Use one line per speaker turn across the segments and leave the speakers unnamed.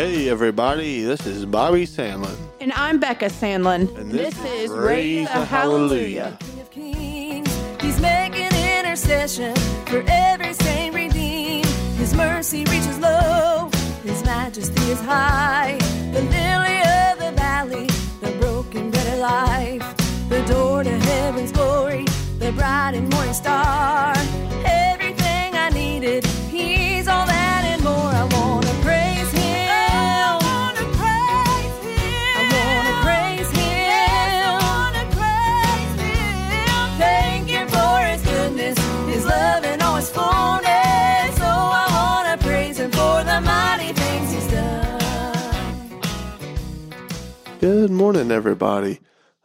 Hey, everybody, this is Bobby Sandlin.
And I'm Bekah Sandlin.
And
this,
this
is
is
Raise
Raise
a
a
Hallelujah.
Hallelujah.
He's making intercession for every saint redeemed. His mercy reaches low, His majesty is high. The lily of the valley, the broken bread of life, the door to heaven's glory, the bright and morning star. Everything I needed,
morning, everybody.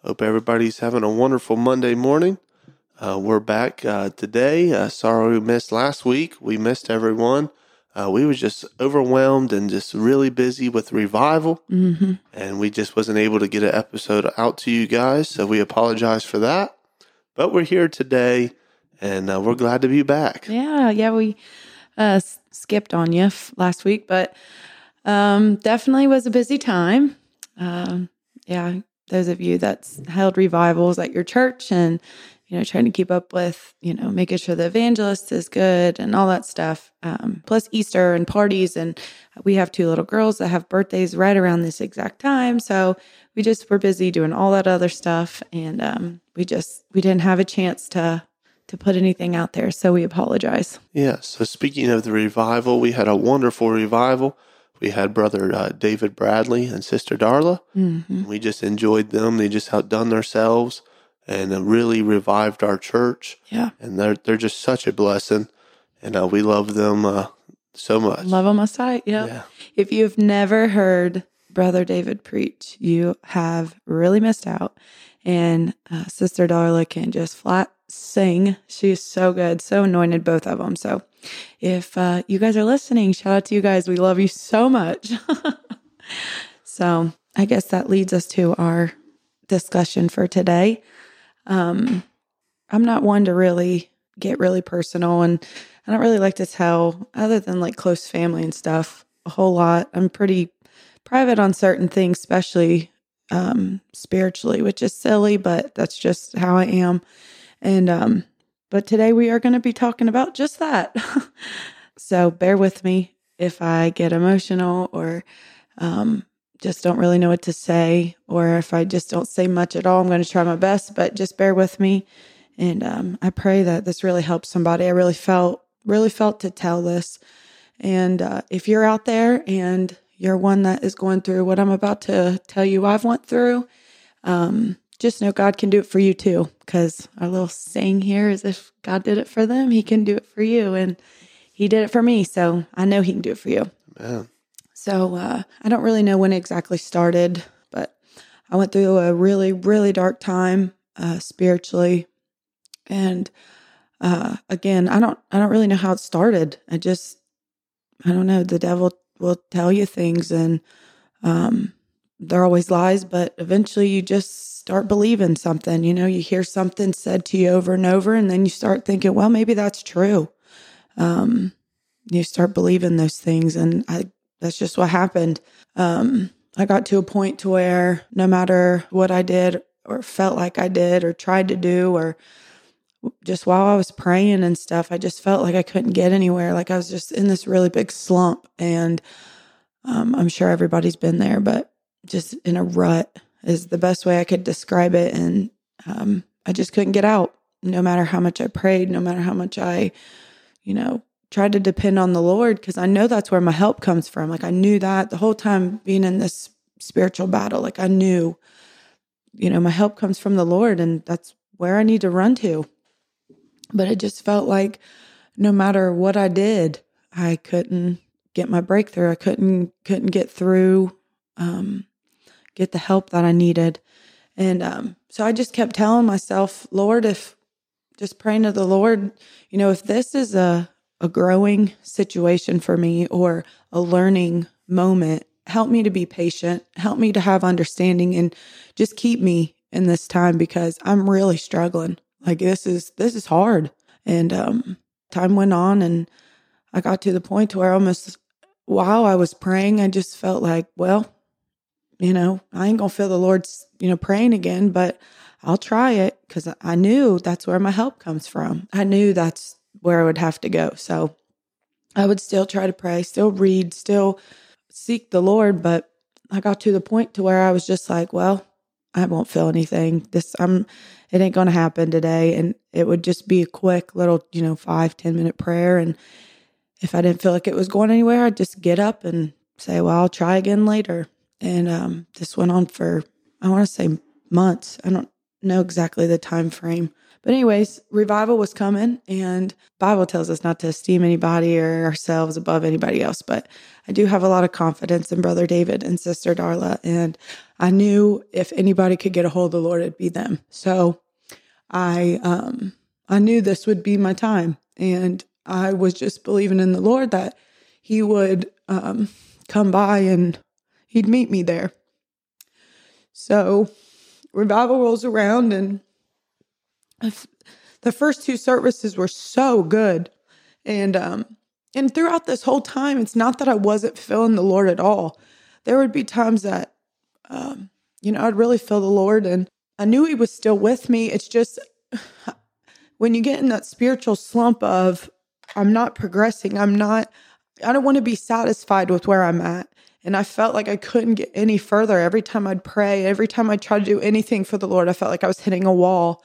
Hope everybody's having a wonderful Monday morning. Uh, we're back uh, today. Uh, sorry we missed last week. We missed everyone. Uh, we were just overwhelmed and just really busy with revival, mm-hmm. and we just wasn't able to get an episode out to you guys. So we apologize for that. But we're here today, and uh, we're glad to be back.
Yeah, yeah, we uh, skipped on you f- last week, but um, definitely was a busy time. Um, yeah, those of you that's held revivals at your church and you know trying to keep up with you know making sure the evangelist is good and all that stuff. Um, plus Easter and parties, and we have two little girls that have birthdays right around this exact time, so we just were busy doing all that other stuff, and um, we just we didn't have a chance to to put anything out there. So we apologize.
Yeah. So speaking of the revival, we had a wonderful revival. We had brother uh, David Bradley and sister Darla.
Mm-hmm.
We just enjoyed them. They just outdone themselves and uh, really revived our church.
Yeah.
And they're they're just such a blessing, and uh, we love them uh, so much.
Love on my sight. Yeah.
Yeah.
If you've never heard Brother David preach, you have really missed out. And uh, Sister Darla can just flat sing. She's so good, so anointed, both of them. So if uh, you guys are listening, shout out to you guys. We love you so much. so I guess that leads us to our discussion for today. Um, I'm not one to really get really personal, and I don't really like to tell, other than like close family and stuff, a whole lot. I'm pretty private on certain things, especially um, spiritually, which is silly, but that's just how I am. And um, but today we are going to be talking about just that. so bear with me if I get emotional or um, just don't really know what to say, or if I just don't say much at all. I'm going to try my best, but just bear with me. And um, I pray that this really helps somebody. I really felt really felt to tell this. And uh, if you're out there and you're one that is going through what I'm about to tell you I've went through, um, just know God can do it for you too. Because our little saying here is if God did it for them, He can do it for you, and He did it for me. So I know He can do it for you.
Man.
So uh, I don't really know when it exactly started, but I went through a really, really dark time uh, spiritually, and uh, again, I don't, I don't really know how it started. I just, I don't know. The devil will tell you things, and um, they're always lies, but eventually you just start believing something. You know, you hear something said to you over and over, and then you start thinking, well, maybe that's true. Um, you start believing those things, and I that's just what happened. Um, I got to a point to where no matter what I did or felt like I did or tried to do or just while I was praying and stuff, I just felt like I couldn't get anywhere. Like I was just in this really big slump. And um, I'm sure everybody's been there, but just in a rut is the best way I could describe it. And um, I just couldn't get out no matter how much I prayed, no matter how much I, you know, tried to depend on the Lord because I know that's where my help comes from. Like I knew that the whole time being in this spiritual battle, like I knew, you know, my help comes from the Lord and that's where I need to run to. But it just felt like no matter what I did, I couldn't get my breakthrough. I couldn't couldn't get through, um, get the help that I needed. And um, so I just kept telling myself, Lord, if just praying to the Lord, you know, if this is a a growing situation for me or a learning moment, help me to be patient, help me to have understanding and just keep me in this time because I'm really struggling. Like this is this is hard. And um time went on and I got to the point where almost while I was praying, I just felt like, well, you know, I ain't gonna feel the Lord's, you know, praying again, but I'll try it because I knew that's where my help comes from. I knew that's where I would have to go. So I would still try to pray, still read, still seek the Lord, but I got to the point to where I was just like, well, I won't feel anything. This I'm it ain't gonna happen today. And it would just be a quick little, you know, five, ten minute prayer. And if I didn't feel like it was going anywhere, I'd just get up and say, Well, I'll try again later. And um, this went on for I want to say months. I don't know exactly the time frame. But anyways, revival was coming and Bible tells us not to esteem anybody or ourselves above anybody else, but I do have a lot of confidence in brother David and sister Darla and I knew if anybody could get a hold of the Lord it'd be them. So I um I knew this would be my time and I was just believing in the Lord that he would um come by and he'd meet me there. So revival rolls around and the first two services were so good. And um and throughout this whole time, it's not that I wasn't feeling the Lord at all. There would be times that um, you know, I'd really feel the Lord and I knew he was still with me. It's just when you get in that spiritual slump of I'm not progressing, I'm not I don't want to be satisfied with where I'm at. And I felt like I couldn't get any further. Every time I'd pray, every time I tried to do anything for the Lord, I felt like I was hitting a wall.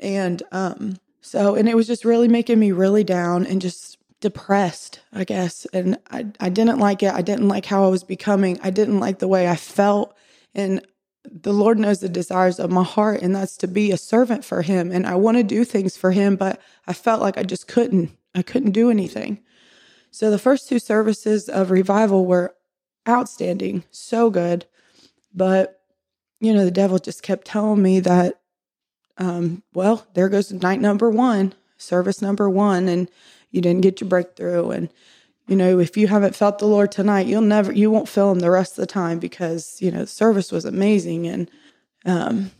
And um, so, and it was just really making me really down and just depressed, I guess. And I, I didn't like it. I didn't like how I was becoming. I didn't like the way I felt. And the Lord knows the desires of my heart, and that's to be a servant for Him. And I want to do things for Him, but I felt like I just couldn't. I couldn't do anything. So the first two services of revival were outstanding, so good. But, you know, the devil just kept telling me that um, well, there goes night number one, service number one, and you didn't get your breakthrough. And, you know, if you haven't felt the Lord tonight, you'll never, you won't feel him the rest of the time because, you know, service was amazing. And um,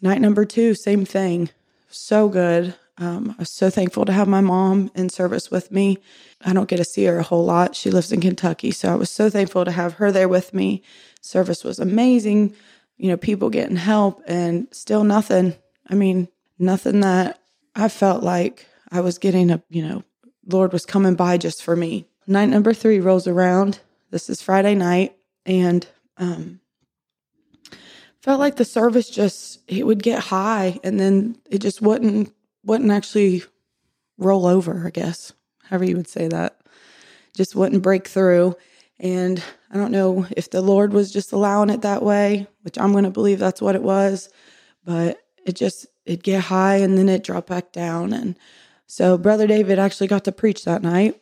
night number two, same thing. So good. Um, I was so thankful to have my mom in service with me. I don't get to see her a whole lot. She lives in Kentucky. So I was so thankful to have her there with me. Service was amazing. You know, people getting help and still nothing I mean, nothing that I felt like I was getting a, you know, Lord was coming by just for me. Night number three rolls around. This is Friday night. And um, felt like the service just it would get high and then it just wouldn't wouldn't actually roll over, I guess. However you would say that. Just wouldn't break through. And I don't know if the Lord was just allowing it that way, which I'm going to believe that's what it was. But it just it'd get high and then it drop back down and so brother david actually got to preach that night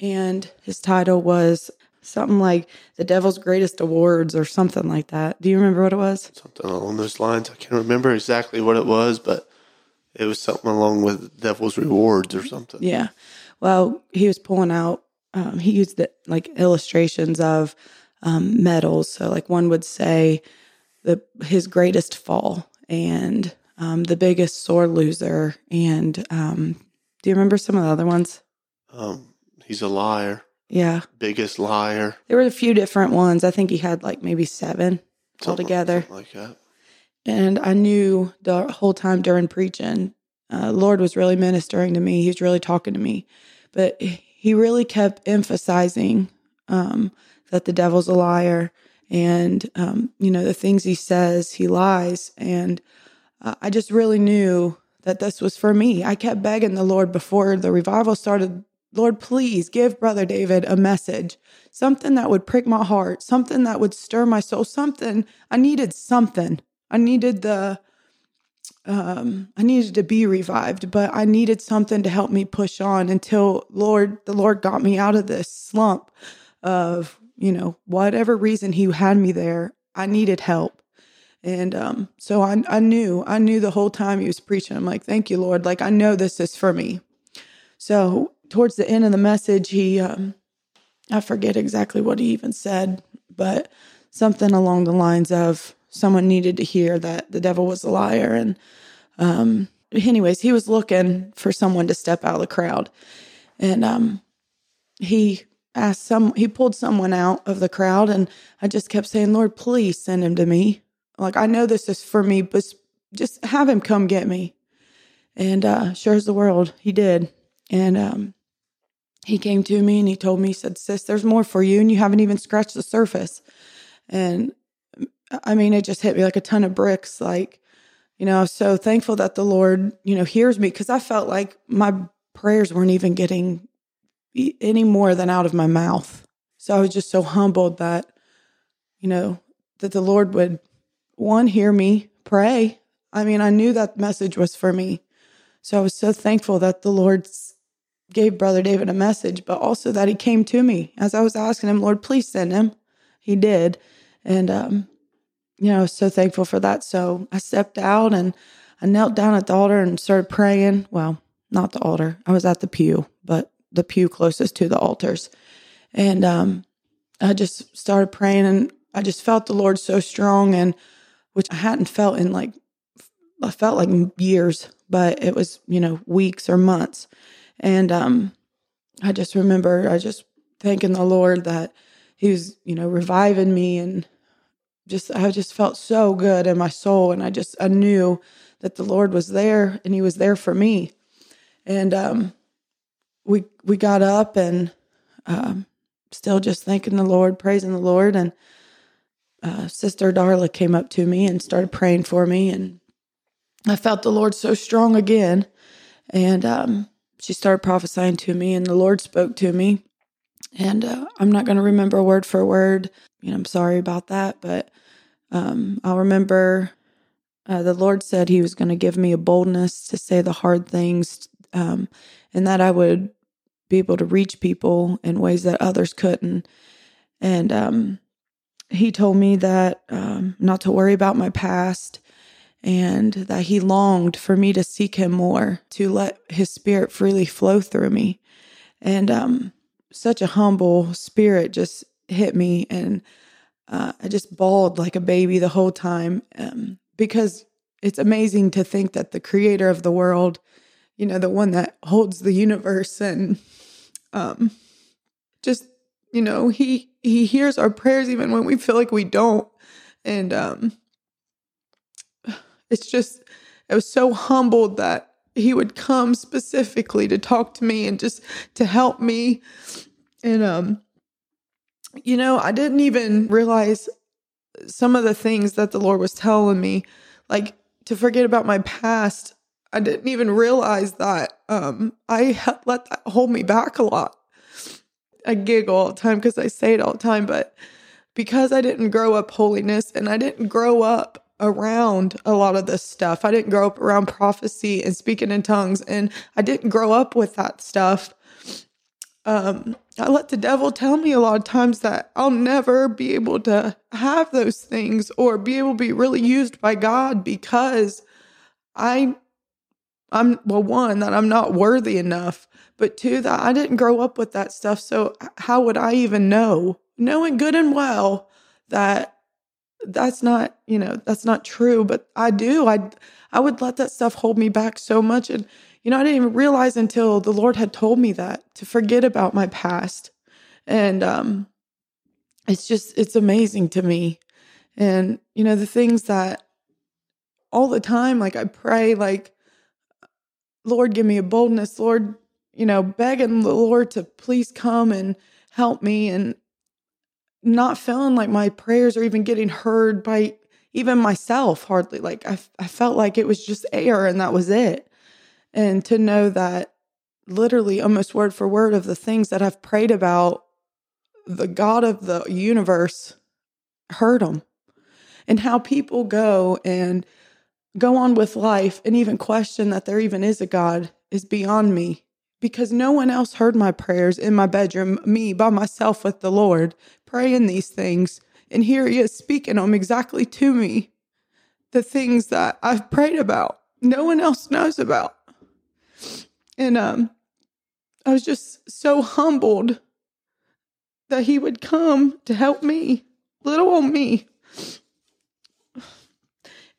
and his title was something like the devil's greatest awards or something like that do you remember what it was
something along those lines i can't remember exactly what it was but it was something along with devil's rewards or something
yeah well he was pulling out um, he used the, like illustrations of um, medals so like one would say the his greatest fall and um, the biggest sore loser, and um, do you remember some of the other ones?
Um, he's a liar.
Yeah,
biggest liar.
There were a few different ones. I think he had like maybe seven something, altogether,
something like that.
And I knew the whole time during preaching, uh, Lord was really ministering to me. He was really talking to me, but he really kept emphasizing um, that the devil's a liar, and um, you know the things he says, he lies, and uh, I just really knew that this was for me. I kept begging the Lord before the revival started Lord, please give Brother David a message, something that would prick my heart, something that would stir my soul, something. I needed something. I needed the, um, I needed to be revived, but I needed something to help me push on until Lord, the Lord got me out of this slump of, you know, whatever reason He had me there. I needed help. And um, so I, I knew, I knew the whole time he was preaching. I'm like, thank you, Lord. Like, I know this is for me. So towards the end of the message, he, um, I forget exactly what he even said, but something along the lines of someone needed to hear that the devil was a liar. And, um, anyways, he was looking for someone to step out of the crowd. And, um, he asked some, he pulled someone out of the crowd, and I just kept saying, Lord, please send him to me. Like, I know this is for me, but just have him come get me. And uh, sure as the world, he did. And um, he came to me and he told me, he said, Sis, there's more for you, and you haven't even scratched the surface. And I mean, it just hit me like a ton of bricks. Like, you know, so thankful that the Lord, you know, hears me because I felt like my prayers weren't even getting any more than out of my mouth. So I was just so humbled that, you know, that the Lord would, one, hear me pray. I mean, I knew that message was for me. So I was so thankful that the Lord gave Brother David a message, but also that he came to me as I was asking him, Lord, please send him. He did. And, um, you know, so thankful for that. So I stepped out and I knelt down at the altar and started praying. Well, not the altar. I was at the pew, but the pew closest to the altars. And um, I just started praying and I just felt the Lord so strong and which I hadn't felt in like I felt like years, but it was, you know, weeks or months. And um I just remember I just thanking the Lord that he was, you know, reviving me and just I just felt so good in my soul and I just I knew that the Lord was there and he was there for me. And um we we got up and um still just thanking the Lord, praising the Lord and uh, Sister Darla came up to me and started praying for me and I felt the Lord so strong again and um she started prophesying to me and the Lord spoke to me and uh, I'm not going to remember word for word. You know, I'm sorry about that, but um, I'll remember uh, the Lord said He was going to give me a boldness to say the hard things, um, and that I would be able to reach people in ways that others couldn't. And um, He told me that um, not to worry about my past and that He longed for me to seek Him more, to let His Spirit freely flow through me. And um, such a humble spirit just hit me and uh, I just bawled like a baby the whole time um, because it's amazing to think that the creator of the world, you know, the one that holds the universe and um, just, you know, he he hears our prayers even when we feel like we don't. And um, it's just, I was so humbled that he would come specifically to talk to me and just to help me. And um, you know, I didn't even realize some of the things that the Lord was telling me, like to forget about my past. I didn't even realize that um, I let that hold me back a lot. I giggle all the time because I say it all the time, but because I didn't grow up holiness and I didn't grow up around a lot of this stuff, I didn't grow up around prophecy and speaking in tongues, and I didn't grow up with that stuff um, I let the devil tell me a lot of times that I'll never be able to have those things or be able to be really used by God because I I'm well one that I'm not worthy enough, but two that I didn't grow up with that stuff. So how would I even know? Knowing good and well that that's not, you know, that's not true, but I do. I I would let that stuff hold me back so much and you know, I didn't even realize until the Lord had told me that to forget about my past. And um it's just it's amazing to me. And you know, the things that all the time like I pray like Lord give me a boldness, Lord, you know, begging the Lord to please come and help me and not feeling like my prayers are even getting heard by even myself hardly like I, I felt like it was just air and that was it and to know that literally almost word for word of the things that I've prayed about, the God of the universe heard them. And how people go and go on with life and even question that there even is a God is beyond me because no one else heard my prayers in my bedroom, me by myself with the Lord, praying these things. And here he is speaking them exactly to me, the things that I've prayed about, no one else knows about. And um, I was just so humbled that he would come to help me, little old me.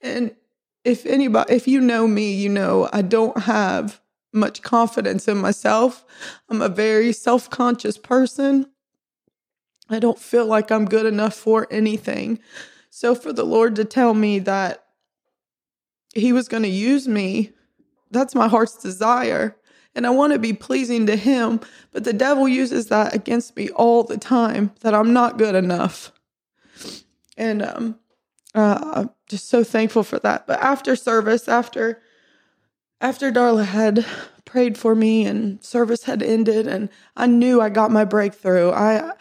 And if anybody, if you know me, you know I don't have much confidence in myself. I'm a very self conscious person. I don't feel like I'm good enough for anything. So for the Lord to tell me that He was going to use me, that's my heart's desire. And I want to be pleasing to Him. But the devil uses that against me all the time that I'm not good enough. And um, uh, I'm just so thankful for that. But after service, after after Darla had prayed for me and service had ended, and I knew I got my breakthrough. I,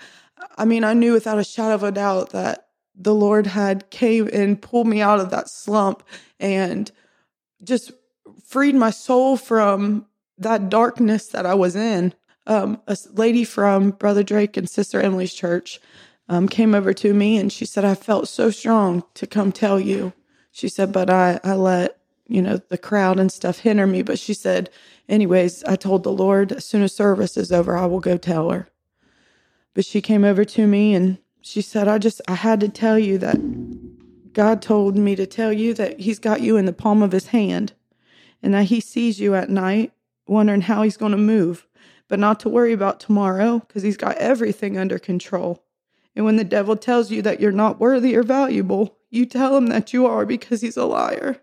I mean, I knew without a shadow of a doubt that the Lord had came and pulled me out of that slump and just freed my soul from that darkness that I was in. Um, a lady from Brother Drake and Sister Emily's church um, came over to me and she said, I felt so strong to come tell you. She said, but I, I let, you know, the crowd and stuff hinder me. But she said, anyways, I told the Lord, as soon as service is over, I will go tell her. But she came over to me and she said, I just, I had to tell you that God told me to tell you that He's got you in the palm of His hand and that He sees you at night, wondering how He's going to move, but not to worry about tomorrow because He's got everything under control. And when the devil tells you that you're not worthy or valuable, you tell him that you are because he's a liar.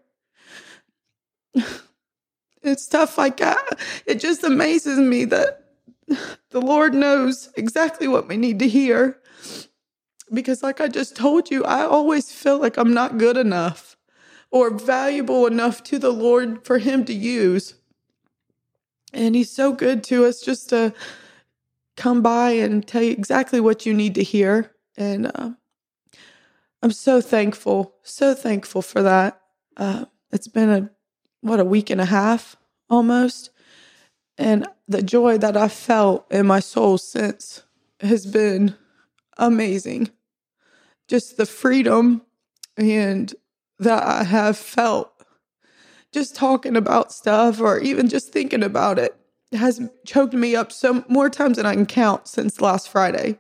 it's stuff like that. It just amazes me that the Lord knows exactly what we need to hear. Because, like I just told you, I always feel like I'm not good enough or valuable enough to the Lord for Him to use. And He's so good to us just to come by and tell you exactly what you need to hear. And uh, I'm so thankful, so thankful for that. Uh, it's been a, what, a week and a half almost. And the joy that I felt in my soul since has been amazing. Just the freedom and that I have felt just talking about stuff or even just thinking about it has choked me up so more times than I can count since last Friday.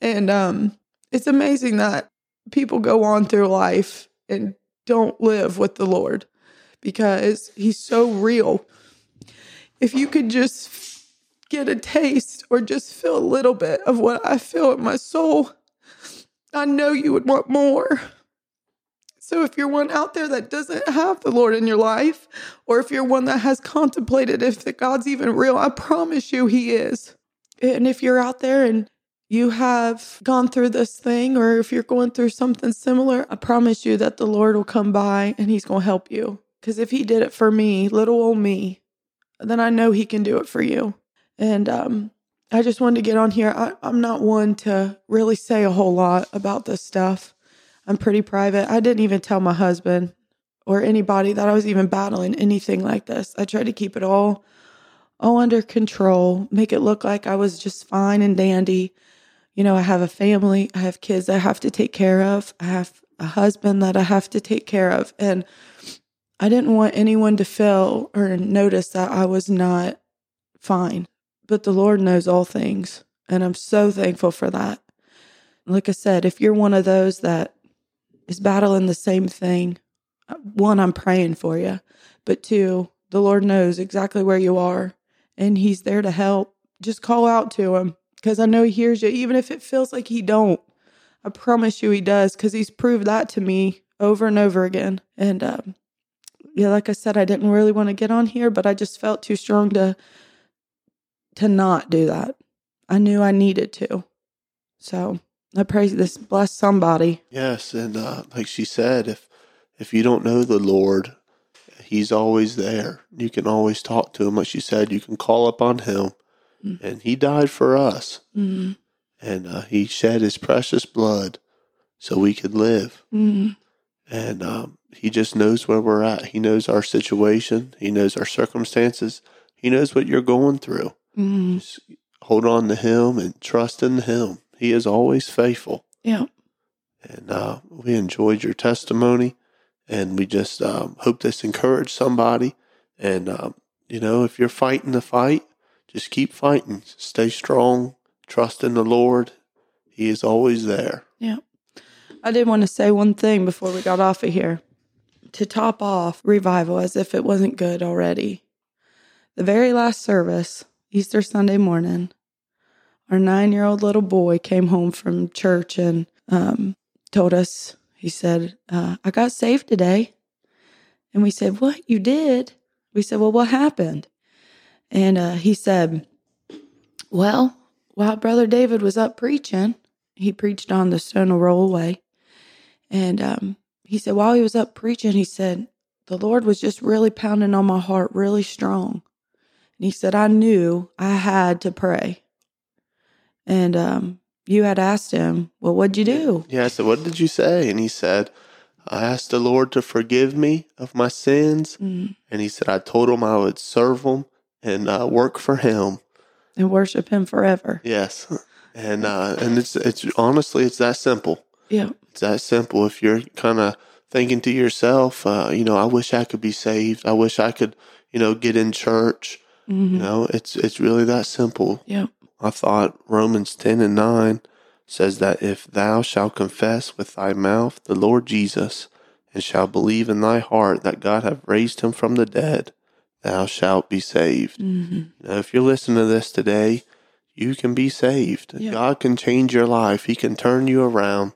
And um it's amazing that people go on through life and don't live with the Lord because he's so real. If you could just get a taste or just feel a little bit of what I feel in my soul, I know you would want more. So if you're one out there that doesn't have the Lord in your life, or if you're one that has contemplated if the God's even real, I promise you he is. And if you're out there and you have gone through this thing, or if you're going through something similar, I promise you that the Lord will come by and he's going to help you. Because if he did it for me, little old me, then I know he can do it for you. And um, I just wanted to get on here. I, I'm not one to really say a whole lot about this stuff. I'm pretty private. I didn't even tell my husband or anybody that I was even battling anything like this. I tried to keep it all all under control, make it look like I was just fine and dandy. You know, I have a family, I have kids I have to take care of, I have a husband that I have to take care of. And I didn't want anyone to feel or notice that I was not fine. But the Lord knows all things. And I'm so thankful for that. Like I said, if you're one of those that is battling the same thing, one, I'm praying for you. But two, the Lord knows exactly where you are and He's there to help. Just call out to Him because I know He hears you, even if it feels like He don't. I promise you He does because He's proved that to me over and over again. And um, yeah, like I said, I didn't really want to get on here, but I just felt too strong to to not do that. I knew I needed to. So I pray this bless somebody.
Yes, and uh, like she said, if if you don't know the Lord, He's always there. You can always talk to Him. Like she said, you can call upon Him,
Mm.
and He died for us,
Mm,
and uh, He shed His precious blood so we could live.
mm,
And um, He just knows where we're at. He knows our situation. He knows our circumstances. He knows what you're going through.
mm.
Just hold on to Him and trust in Him. He is always faithful.
Yeah.
And uh, we enjoyed your testimony, and we just um, hope this encouraged somebody. And um, you know, if you're fighting the fight, just keep fighting. Stay strong. Trust in the Lord. He is always there.
Yeah. I did want to say one thing before we got off of here. To top off revival as if it wasn't good already. The very last service, Easter Sunday morning, our nine year old little boy came home from church and um, told us, he said, uh, I got saved today. And we said, What? You did? We said, Well, what happened? And uh, he said, Well, while Brother David was up preaching, he preached on the stone will roll away. And um, he said, while he was up preaching, he said, the Lord was just really pounding on my heart really strong. And he said, I knew I had to pray. And um, you had asked him, Well, what'd you do?
Yeah, I said, What did you say? And he said, I asked the Lord to forgive me of my sins.
Mm.
And he said, I told him I would serve him and uh, work for him.
And worship him forever.
Yes. And uh, and it's it's honestly it's that simple.
Yeah.
It's that simple. If you're kind of thinking to yourself, uh, you know, I wish I could be saved. I wish I could, you know, get in church.
hmm
You know, it's it's really that simple.
Yeah.
I thought Romans 10 and 9 says that if thou shalt confess with thy mouth the Lord Jesus and shalt believe in thy heart that God hath raised him from the dead, thou shalt be saved.
hmm
Now, if you're listening to this today, you can be saved.
Yeah.
God can change your life. He can turn you around.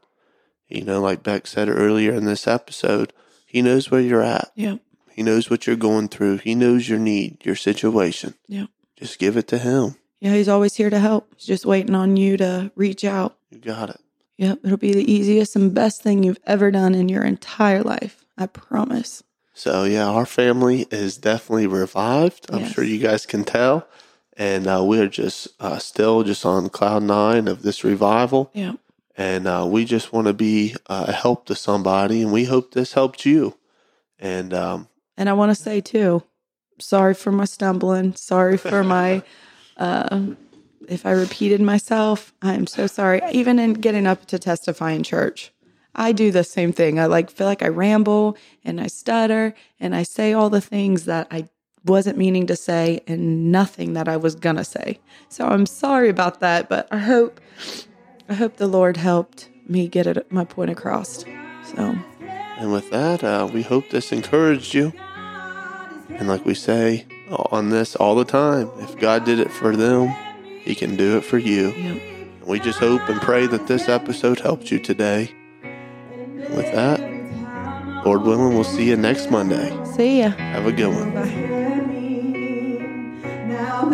You know, like Beck said earlier in this episode, He knows where you're at.
Yeah.
He knows what you're going through. He knows your need, your situation.
Yeah.
Just give it to Him.
Yeah. He's always here to help. He's just waiting on you to reach out.
You got it.
Yep. It'll be the easiest and best thing you've ever done in your entire life. I promise.
So, yeah, our family is definitely revived. I'm
Yes.
sure you guys can tell. And uh, we're just uh, still just on cloud nine of this revival.
Yeah.
And uh, we just want to be uh, a help to somebody, and we hope this helped you. And um,
And I want to say too, sorry for my stumbling. Sorry for my, uh, if I repeated myself, I am so sorry. Even in getting up to testify in church, I do the same thing. I like feel like I ramble and I stutter and I say all the things that I wasn't meaning to say and nothing that I was gonna say. So I'm sorry about that, but I hope, I hope the Lord helped me get it, my point across. So
and with that, uh, we hope this encouraged you. And like we say on this all the time, if God did it for them, He can do it for you.
yeah,
And we just hope and pray that this episode helped you today. And with that, Lord willing, we'll see you next Monday.
see ya.
Have a good one.
Now